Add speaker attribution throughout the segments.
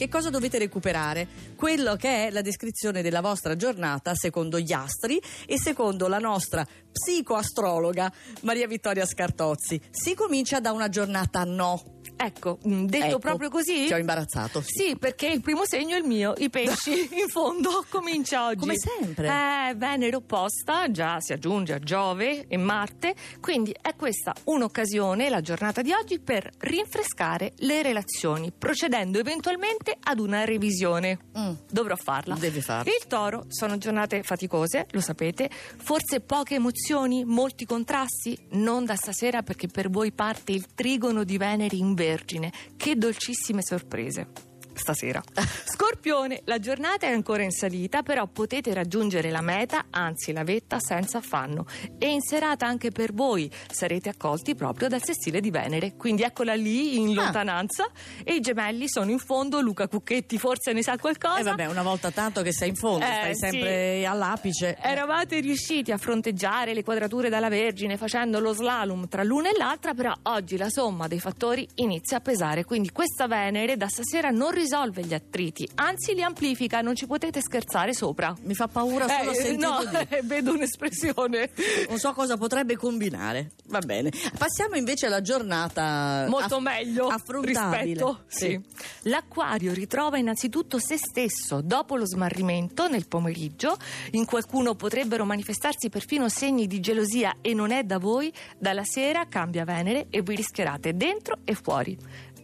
Speaker 1: che cosa dovete recuperare? Quello che è la descrizione della vostra giornata secondo gli astri e secondo la nostra psicoastrologa Maria Vittoria Scartozzi. Si comincia da una giornata no.
Speaker 2: Ecco, mm, detto
Speaker 1: Ecco,
Speaker 2: proprio così?
Speaker 1: Ti ho imbarazzato.
Speaker 2: Sì, perché il primo segno è il mio, i pesci, in fondo, comincia oggi.
Speaker 1: Come sempre.
Speaker 2: Eh, Venere opposta, già si aggiunge a Giove e Marte, quindi è questa un'occasione, la giornata di oggi, per rinfrescare le relazioni, procedendo eventualmente ad una revisione.
Speaker 1: Mm.
Speaker 2: Dovrò farla.
Speaker 1: Devi farla.
Speaker 2: Il toro sono giornate faticose, lo sapete, forse poche emozioni, molti contrasti, non da stasera perché per voi parte il trigono di Venere in Vergine. Che dolcissime sorprese. Stasera. Scorpione, la giornata è ancora in salita, però potete raggiungere la meta, anzi la vetta, senza affanno. E in serata anche per voi sarete accolti proprio dal sestile di Venere. Quindi eccola lì in
Speaker 1: Ah.
Speaker 2: lontananza. E i gemelli sono in fondo. Luca Cucchetti forse ne sa qualcosa.
Speaker 1: E Eh, vabbè, una volta tanto che sei in fondo,
Speaker 2: Eh,
Speaker 1: stai
Speaker 2: sì.
Speaker 1: sempre all'apice.
Speaker 2: Eravate riusciti a fronteggiare le quadrature dalla Vergine facendo lo slalom tra l'una e l'altra, però oggi la somma dei fattori inizia a pesare, quindi questa Venere da stasera non risolve gli attriti, anzi li amplifica, non ci potete scherzare sopra.
Speaker 1: Mi fa paura solo
Speaker 2: Eh, no,
Speaker 1: dire.
Speaker 2: vedo un'espressione
Speaker 1: Non so cosa potrebbe combinare. Va bene. Passiamo invece alla giornata
Speaker 2: molto
Speaker 1: aff-
Speaker 2: meglio
Speaker 1: affrontabile.
Speaker 2: rispetto. Sì. L'acquario ritrova innanzitutto se stesso dopo lo smarrimento nel pomeriggio. In qualcuno potrebbero manifestarsi perfino segni di gelosia e non è da voi. Dalla sera cambia Venere e vi rischierate dentro e fuori.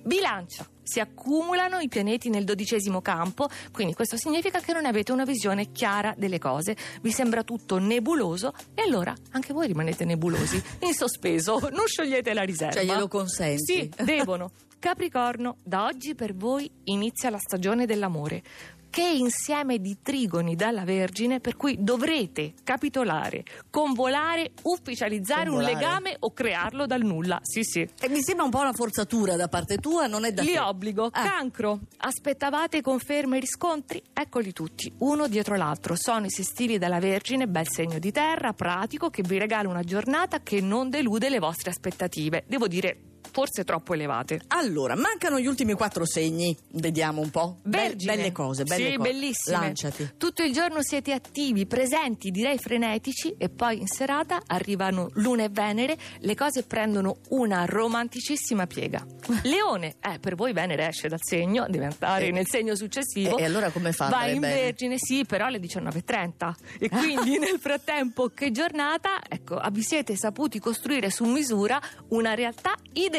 Speaker 2: Bilancia. Si accumulano i pianeti nel dodicesimo campo, quindi questo significa che non avete una visione chiara delle cose, vi sembra tutto nebuloso e allora anche voi rimanete nebulosi, in sospeso, non sciogliete la riserva.
Speaker 1: Cioè, glielo consenti?
Speaker 2: Sì, devono. Capricorno, da oggi per voi inizia la stagione dell'amore. Che insieme di trigoni dalla Vergine per cui dovrete capitolare, convolare, ufficializzare
Speaker 1: Convolare.
Speaker 2: un legame o crearlo dal nulla. Sì, sì.
Speaker 1: E mi sembra un po' una forzatura da parte tua, non è da
Speaker 2: Li
Speaker 1: te.
Speaker 2: obbligo.
Speaker 1: Ah.
Speaker 2: Cancro. Aspettavate conferme e riscontri? Eccoli tutti, uno dietro l'altro. Sono i sestili della Vergine, bel segno di terra, pratico, che vi regala una giornata che non delude le vostre aspettative. Devo dire, forse troppo elevate.
Speaker 1: Allora, mancano gli ultimi quattro segni. Vediamo un po'. Be-
Speaker 2: Vergine.
Speaker 1: belle cose, belle
Speaker 2: sì,
Speaker 1: cose.
Speaker 2: bellissime.
Speaker 1: Lanciati.
Speaker 2: Tutto il giorno siete attivi, presenti, direi frenetici e poi in serata arrivano Luna e Venere, le cose prendono una romanticissima piega. Leone, eh, per voi Venere esce dal segno, deve andare
Speaker 1: Eh.
Speaker 2: nel segno successivo.
Speaker 1: E- e allora come fa
Speaker 2: Va in
Speaker 1: bene?
Speaker 2: Vergine, sì, però alle 19.30. E quindi nel frattempo, che giornata, ecco, vi siete saputi costruire su misura una realtà ideale.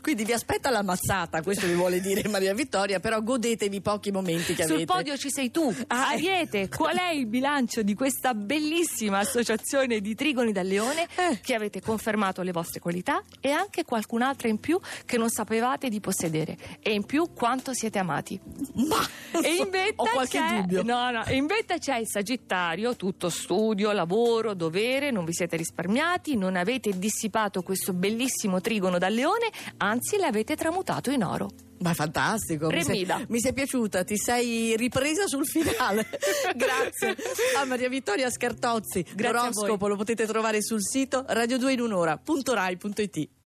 Speaker 1: Quindi vi aspetta la mazzata, questo vi vuole dire Maria Vittoria, però godetevi i pochi momenti che
Speaker 2: Sul
Speaker 1: avete.
Speaker 2: podio ci sei tu.
Speaker 1: Ah,
Speaker 2: Ariete, qual è il bilancio di questa bellissima associazione di Trigoni dal Leone
Speaker 1: Eh.
Speaker 2: che avete confermato le vostre qualità e anche qualcun'altra in più che non sapevate di possedere e in più quanto siete amati.
Speaker 1: Ma
Speaker 2: E in vetta
Speaker 1: ho qualche
Speaker 2: c'è,
Speaker 1: dubbio.
Speaker 2: No, no, e in vetta c'è il Sagittario, tutto studio, lavoro, dovere, non vi siete risparmiati, non avete dissipato questo bellissimo trigono dal leone, anzi l'avete tramutato in oro.
Speaker 1: Ma fantastico, mi sei, mi sei piaciuta, ti sei ripresa sul finale. Grazie a Maria Vittoria Scartozzi.
Speaker 2: Grazie a
Speaker 1: L'oroscopo lo potete trovare sul sito radio2inunora.rai.it.